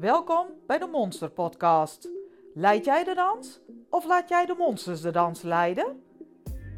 Welkom bij de Monster Podcast. Leid jij de dans of laat jij de monsters de dans leiden?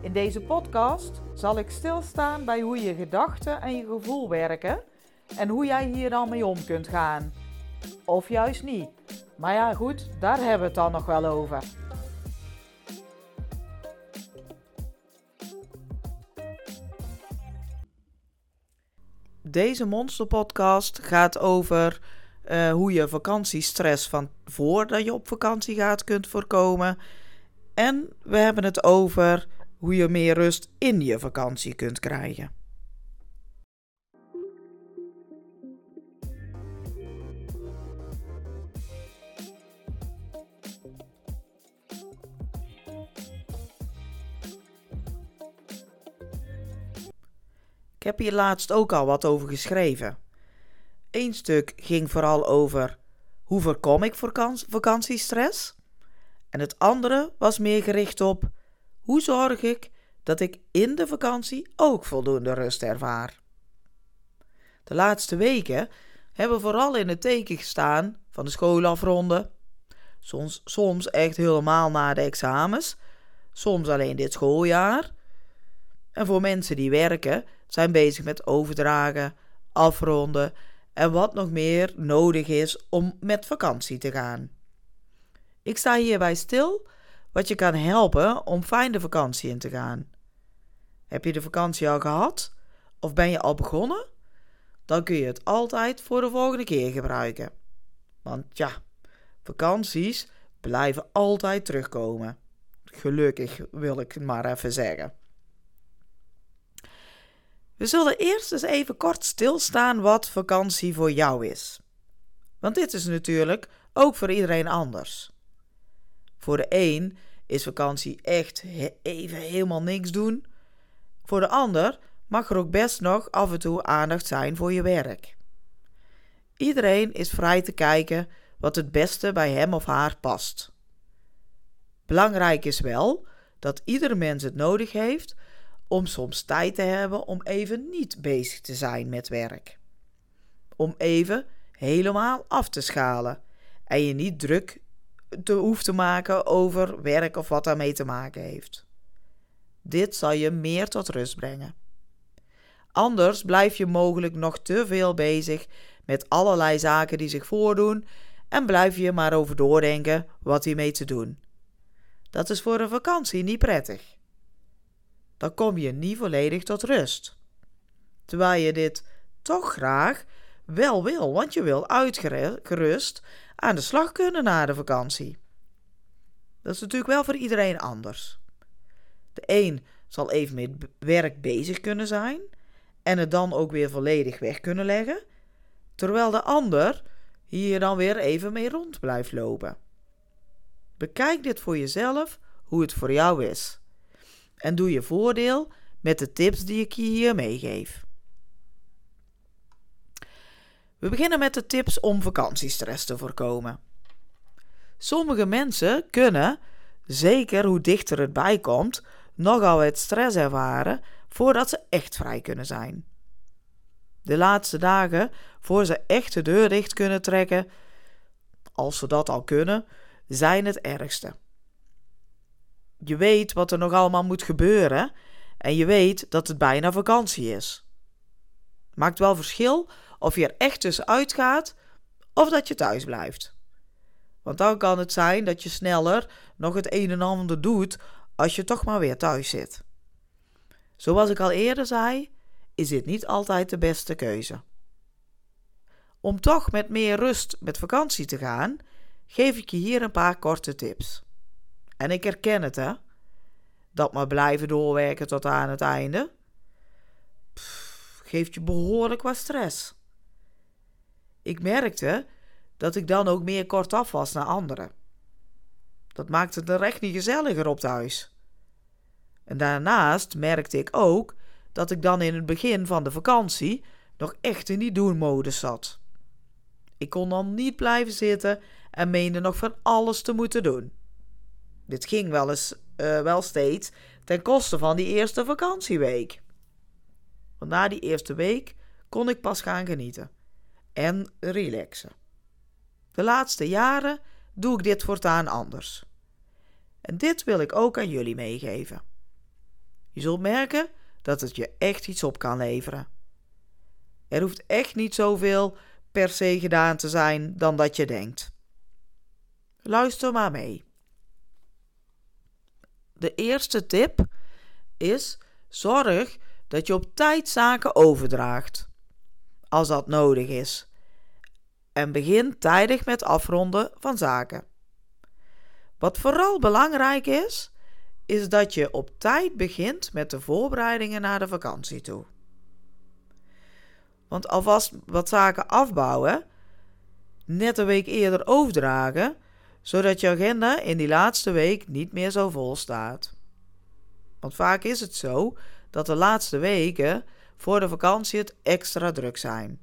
In deze podcast zal ik stilstaan bij hoe je gedachten en je gevoel werken en hoe jij hier dan mee om kunt gaan. Of juist niet. Maar ja, goed, daar hebben we het dan nog wel over. Deze monsterpodcast gaat over uh, hoe je vakantiestress van voordat je op vakantie gaat kunt voorkomen. En we hebben het over hoe je meer rust in je vakantie kunt krijgen. Ik heb hier laatst ook al wat over geschreven. Eén stuk ging vooral over hoe voorkom ik vakantiestress. En het andere was meer gericht op hoe zorg ik dat ik in de vakantie ook voldoende rust ervaar. De laatste weken hebben vooral in het teken gestaan van de schoolafronden. Soms, soms echt helemaal na de examens, soms alleen dit schooljaar. En voor mensen die werken zijn bezig met overdragen, afronden en wat nog meer nodig is om met vakantie te gaan. Ik sta hierbij stil wat je kan helpen om fijn de vakantie in te gaan. Heb je de vakantie al gehad of ben je al begonnen? Dan kun je het altijd voor de volgende keer gebruiken. Want ja, vakanties blijven altijd terugkomen. Gelukkig wil ik maar even zeggen. We zullen eerst eens even kort stilstaan wat vakantie voor jou is. Want dit is natuurlijk ook voor iedereen anders. Voor de een is vakantie echt even helemaal niks doen. Voor de ander mag er ook best nog af en toe aandacht zijn voor je werk. Iedereen is vrij te kijken wat het beste bij hem of haar past. Belangrijk is wel dat iedere mens het nodig heeft om soms tijd te hebben om even niet bezig te zijn met werk. Om even helemaal af te schalen en je niet druk te hoeft te maken over werk of wat daarmee te maken heeft. Dit zal je meer tot rust brengen. Anders blijf je mogelijk nog te veel bezig met allerlei zaken die zich voordoen en blijf je maar over doordenken wat hiermee te doen. Dat is voor een vakantie niet prettig dan kom je niet volledig tot rust. Terwijl je dit toch graag wel wil, want je wil uitgerust aan de slag kunnen na de vakantie. Dat is natuurlijk wel voor iedereen anders. De een zal even met werk bezig kunnen zijn en het dan ook weer volledig weg kunnen leggen, terwijl de ander hier dan weer even mee rond blijft lopen. Bekijk dit voor jezelf hoe het voor jou is en doe je voordeel met de tips die ik je hier meegeef. We beginnen met de tips om vakantiestress te voorkomen. Sommige mensen kunnen, zeker hoe dichter het bij komt, nogal het stress ervaren voordat ze echt vrij kunnen zijn. De laatste dagen, voor ze echt de deur dicht kunnen trekken, als ze dat al kunnen, zijn het ergste. Je weet wat er nog allemaal moet gebeuren en je weet dat het bijna vakantie is. Maakt wel verschil of je er echt tussenuit gaat of dat je thuis blijft. Want dan kan het zijn dat je sneller nog het een en ander doet als je toch maar weer thuis zit. Zoals ik al eerder zei, is dit niet altijd de beste keuze. Om toch met meer rust met vakantie te gaan, geef ik je hier een paar korte tips. En ik herken het, hè. Dat maar blijven doorwerken tot aan het einde. geeft je behoorlijk wat stress. Ik merkte dat ik dan ook meer kortaf was naar anderen. Dat maakte het er echt niet gezelliger op thuis. En daarnaast merkte ik ook dat ik dan in het begin van de vakantie nog echt in die doenmodus zat. Ik kon dan niet blijven zitten en meende nog van alles te moeten doen. Dit ging wel eens uh, wel steeds ten koste van die eerste vakantieweek. Want na die eerste week kon ik pas gaan genieten en relaxen. De laatste jaren doe ik dit voortaan anders. En dit wil ik ook aan jullie meegeven. Je zult merken dat het je echt iets op kan leveren. Er hoeft echt niet zoveel per se gedaan te zijn dan dat je denkt. Luister maar mee. De eerste tip is: zorg dat je op tijd zaken overdraagt, als dat nodig is. En begin tijdig met afronden van zaken. Wat vooral belangrijk is, is dat je op tijd begint met de voorbereidingen naar de vakantie toe. Want alvast wat zaken afbouwen, net een week eerder overdragen, zodat je agenda in die laatste week niet meer zo vol staat. Want vaak is het zo dat de laatste weken voor de vakantie het extra druk zijn.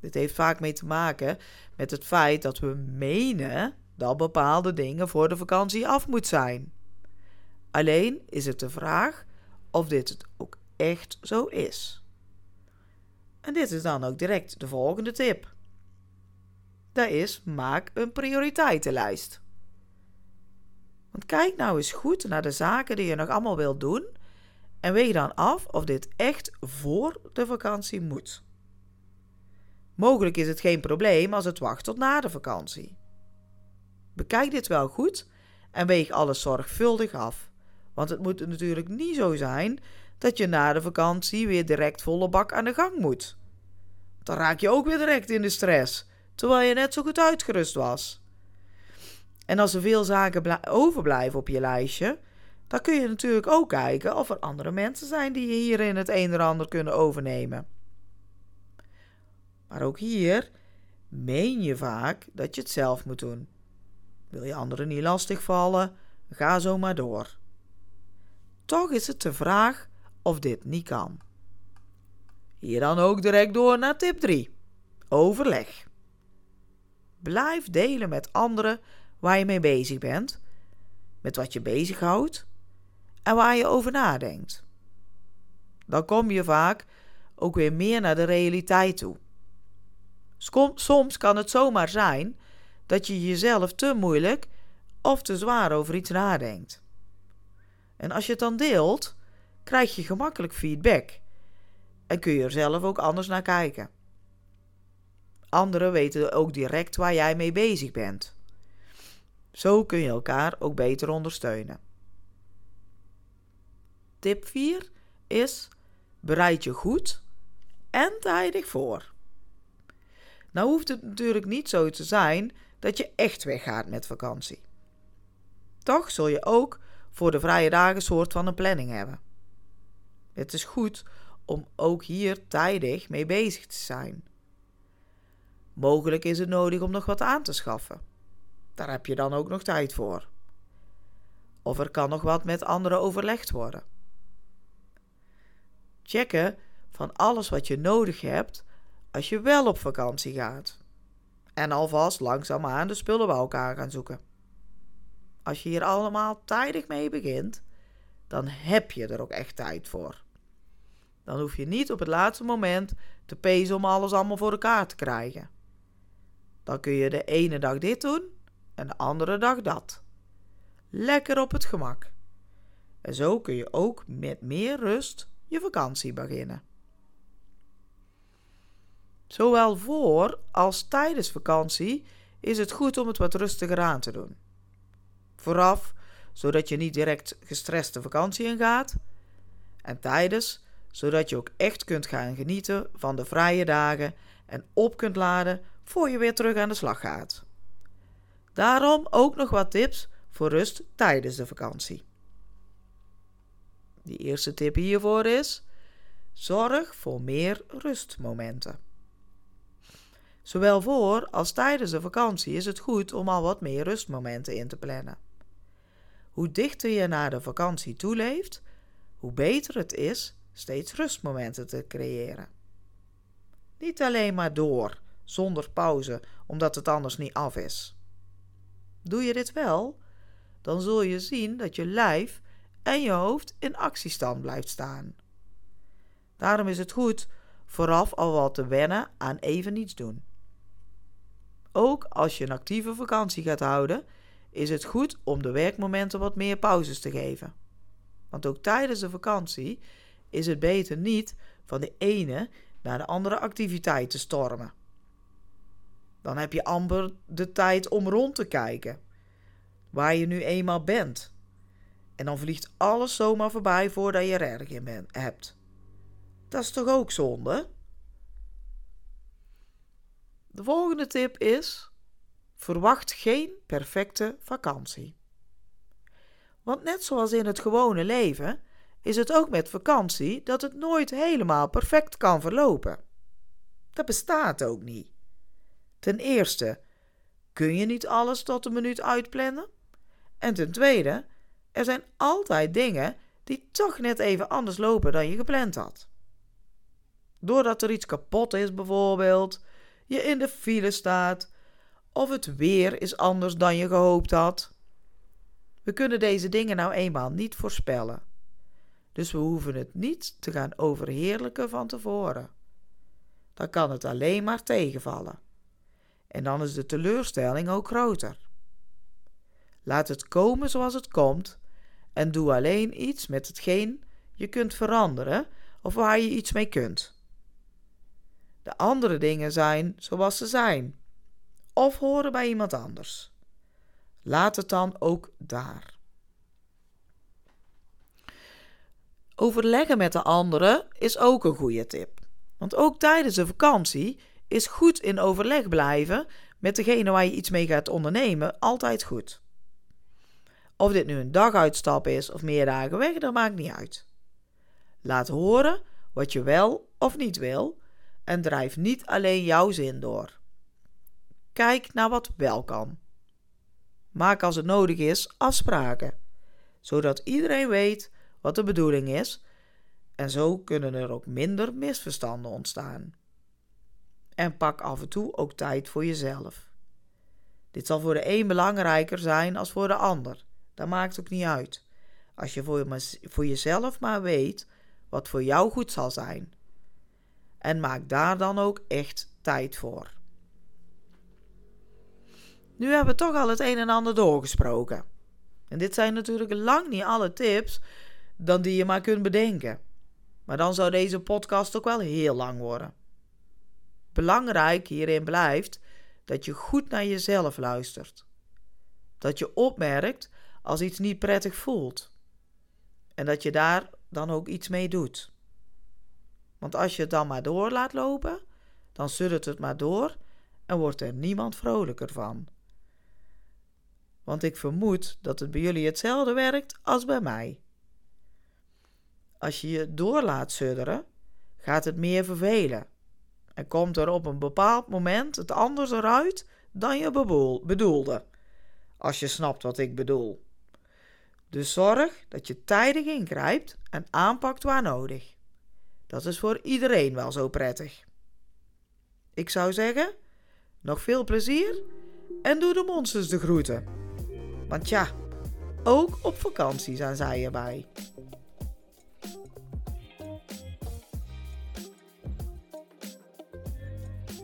Dit heeft vaak mee te maken met het feit dat we menen dat bepaalde dingen voor de vakantie af moet zijn. Alleen is het de vraag of dit het ook echt zo is. En dit is dan ook direct de volgende tip. Dat is: maak een prioriteitenlijst. Want kijk nou eens goed naar de zaken die je nog allemaal wilt doen en weeg dan af of dit echt voor de vakantie moet. Mogelijk is het geen probleem als het wacht tot na de vakantie. Bekijk dit wel goed en weeg alles zorgvuldig af. Want het moet natuurlijk niet zo zijn dat je na de vakantie weer direct volle bak aan de gang moet. Dan raak je ook weer direct in de stress, terwijl je net zo goed uitgerust was. En als er veel zaken overblijven op je lijstje, dan kun je natuurlijk ook kijken of er andere mensen zijn die je hierin het een en ander kunnen overnemen. Maar ook hier meen je vaak dat je het zelf moet doen. Wil je anderen niet lastigvallen, ga zo maar door. Toch is het de vraag of dit niet kan. Hier dan ook direct door naar tip 3. Overleg. Blijf delen met anderen waar je mee bezig bent, met wat je bezighoudt en waar je over nadenkt. Dan kom je vaak ook weer meer naar de realiteit toe. Soms kan het zomaar zijn dat je jezelf te moeilijk of te zwaar over iets nadenkt. En als je het dan deelt, krijg je gemakkelijk feedback en kun je er zelf ook anders naar kijken. Anderen weten ook direct waar jij mee bezig bent. Zo kun je elkaar ook beter ondersteunen. Tip 4 is: bereid je goed en tijdig voor. Nou hoeft het natuurlijk niet zo te zijn dat je echt weggaat met vakantie. Toch zul je ook voor de vrije dagen soort van een planning hebben. Het is goed om ook hier tijdig mee bezig te zijn. Mogelijk is het nodig om nog wat aan te schaffen. Daar heb je dan ook nog tijd voor. Of er kan nog wat met anderen overlegd worden. Checken van alles wat je nodig hebt als je wel op vakantie gaat. En alvast langzaamaan de spullen bij elkaar gaan zoeken. Als je hier allemaal tijdig mee begint, dan heb je er ook echt tijd voor. Dan hoef je niet op het laatste moment te pezen om alles allemaal voor elkaar te krijgen. Dan kun je de ene dag dit doen en de andere dag dat. Lekker op het gemak. En zo kun je ook met meer rust je vakantie beginnen. Zowel voor als tijdens vakantie is het goed om het wat rustiger aan te doen. Vooraf, zodat je niet direct gestrest de vakantie ingaat. En tijdens, zodat je ook echt kunt gaan genieten van de vrije dagen en op kunt laden voor je weer terug aan de slag gaat. Daarom ook nog wat tips voor rust tijdens de vakantie. Die eerste tip hiervoor is: zorg voor meer rustmomenten. Zowel voor als tijdens de vakantie is het goed om al wat meer rustmomenten in te plannen. Hoe dichter je naar de vakantie toeleeft, hoe beter het is steeds rustmomenten te creëren. Niet alleen maar door, zonder pauze, omdat het anders niet af is. Doe je dit wel, dan zul je zien dat je lijf en je hoofd in actiestand blijft staan. Daarom is het goed vooraf al wat te wennen aan even niets doen. ook als je een actieve vakantie gaat houden, is het goed om de werkmomenten wat meer pauzes te geven. Want ook tijdens de vakantie is het beter niet van de ene naar de andere activiteit te stormen. Dan heb je amper de tijd om rond te kijken, waar je nu eenmaal bent. En dan vliegt alles zomaar voorbij voordat je er erg in hebt. Dat is toch ook zonde? De volgende tip is: verwacht geen perfecte vakantie. Want net zoals in het gewone leven is het ook met vakantie dat het nooit helemaal perfect kan verlopen. Dat bestaat ook niet. Ten eerste kun je niet alles tot een minuut uitplannen. En ten tweede, er zijn altijd dingen die toch net even anders lopen dan je gepland had. Doordat er iets kapot is, bijvoorbeeld, je in de file staat, of het weer is anders dan je gehoopt had. We kunnen deze dingen nou eenmaal niet voorspellen. Dus we hoeven het niet te gaan overheerlijken van tevoren. Dan kan het alleen maar tegenvallen. En dan is de teleurstelling ook groter. Laat het komen zoals het komt en doe alleen iets met hetgeen je kunt veranderen of waar je iets mee kunt. De andere dingen zijn zoals ze zijn of horen bij iemand anders. Laat het dan ook daar. Overleggen met de anderen is ook een goede tip. Want ook tijdens de vakantie is goed in overleg blijven met degene waar je iets mee gaat ondernemen altijd goed. Of dit nu een daguitstap is of meer dagen weg, dat maakt niet uit. Laat horen wat je wel of niet wil en drijf niet alleen jouw zin door. Kijk naar wat wel kan. Maak als het nodig is afspraken, zodat iedereen weet wat de bedoeling is en zo kunnen er ook minder misverstanden ontstaan. En pak af en toe ook tijd voor jezelf. Dit zal voor de een belangrijker zijn als voor de ander. Dat maakt ook niet uit. Als je voor, voor jezelf maar weet wat voor jou goed zal zijn. En maak daar dan ook echt tijd voor. Nu hebben we toch al het een en ander doorgesproken. En dit zijn natuurlijk lang niet alle tips dan die je maar kunt bedenken. Maar dan zou deze podcast ook wel heel lang worden. Belangrijk hierin blijft dat je goed naar jezelf luistert. Dat je opmerkt als iets niet prettig voelt. En dat je daar dan ook iets mee doet. Want als je het dan maar door laat lopen, dan suddert het maar door en wordt er niemand vrolijker van. Want ik vermoed dat het bij jullie hetzelfde werkt als bij mij. Als je je door laat sudderen, gaat het meer vervelen. En komt er op een bepaald moment het anders eruit dan je bedoelde. Als je snapt wat ik bedoel. Dus zorg dat je tijdig ingrijpt en aanpakt waar nodig. Dat is voor iedereen wel zo prettig. Ik zou zeggen, nog veel plezier en doe de monsters de groeten. Want ja, ook op vakantie zijn zij erbij.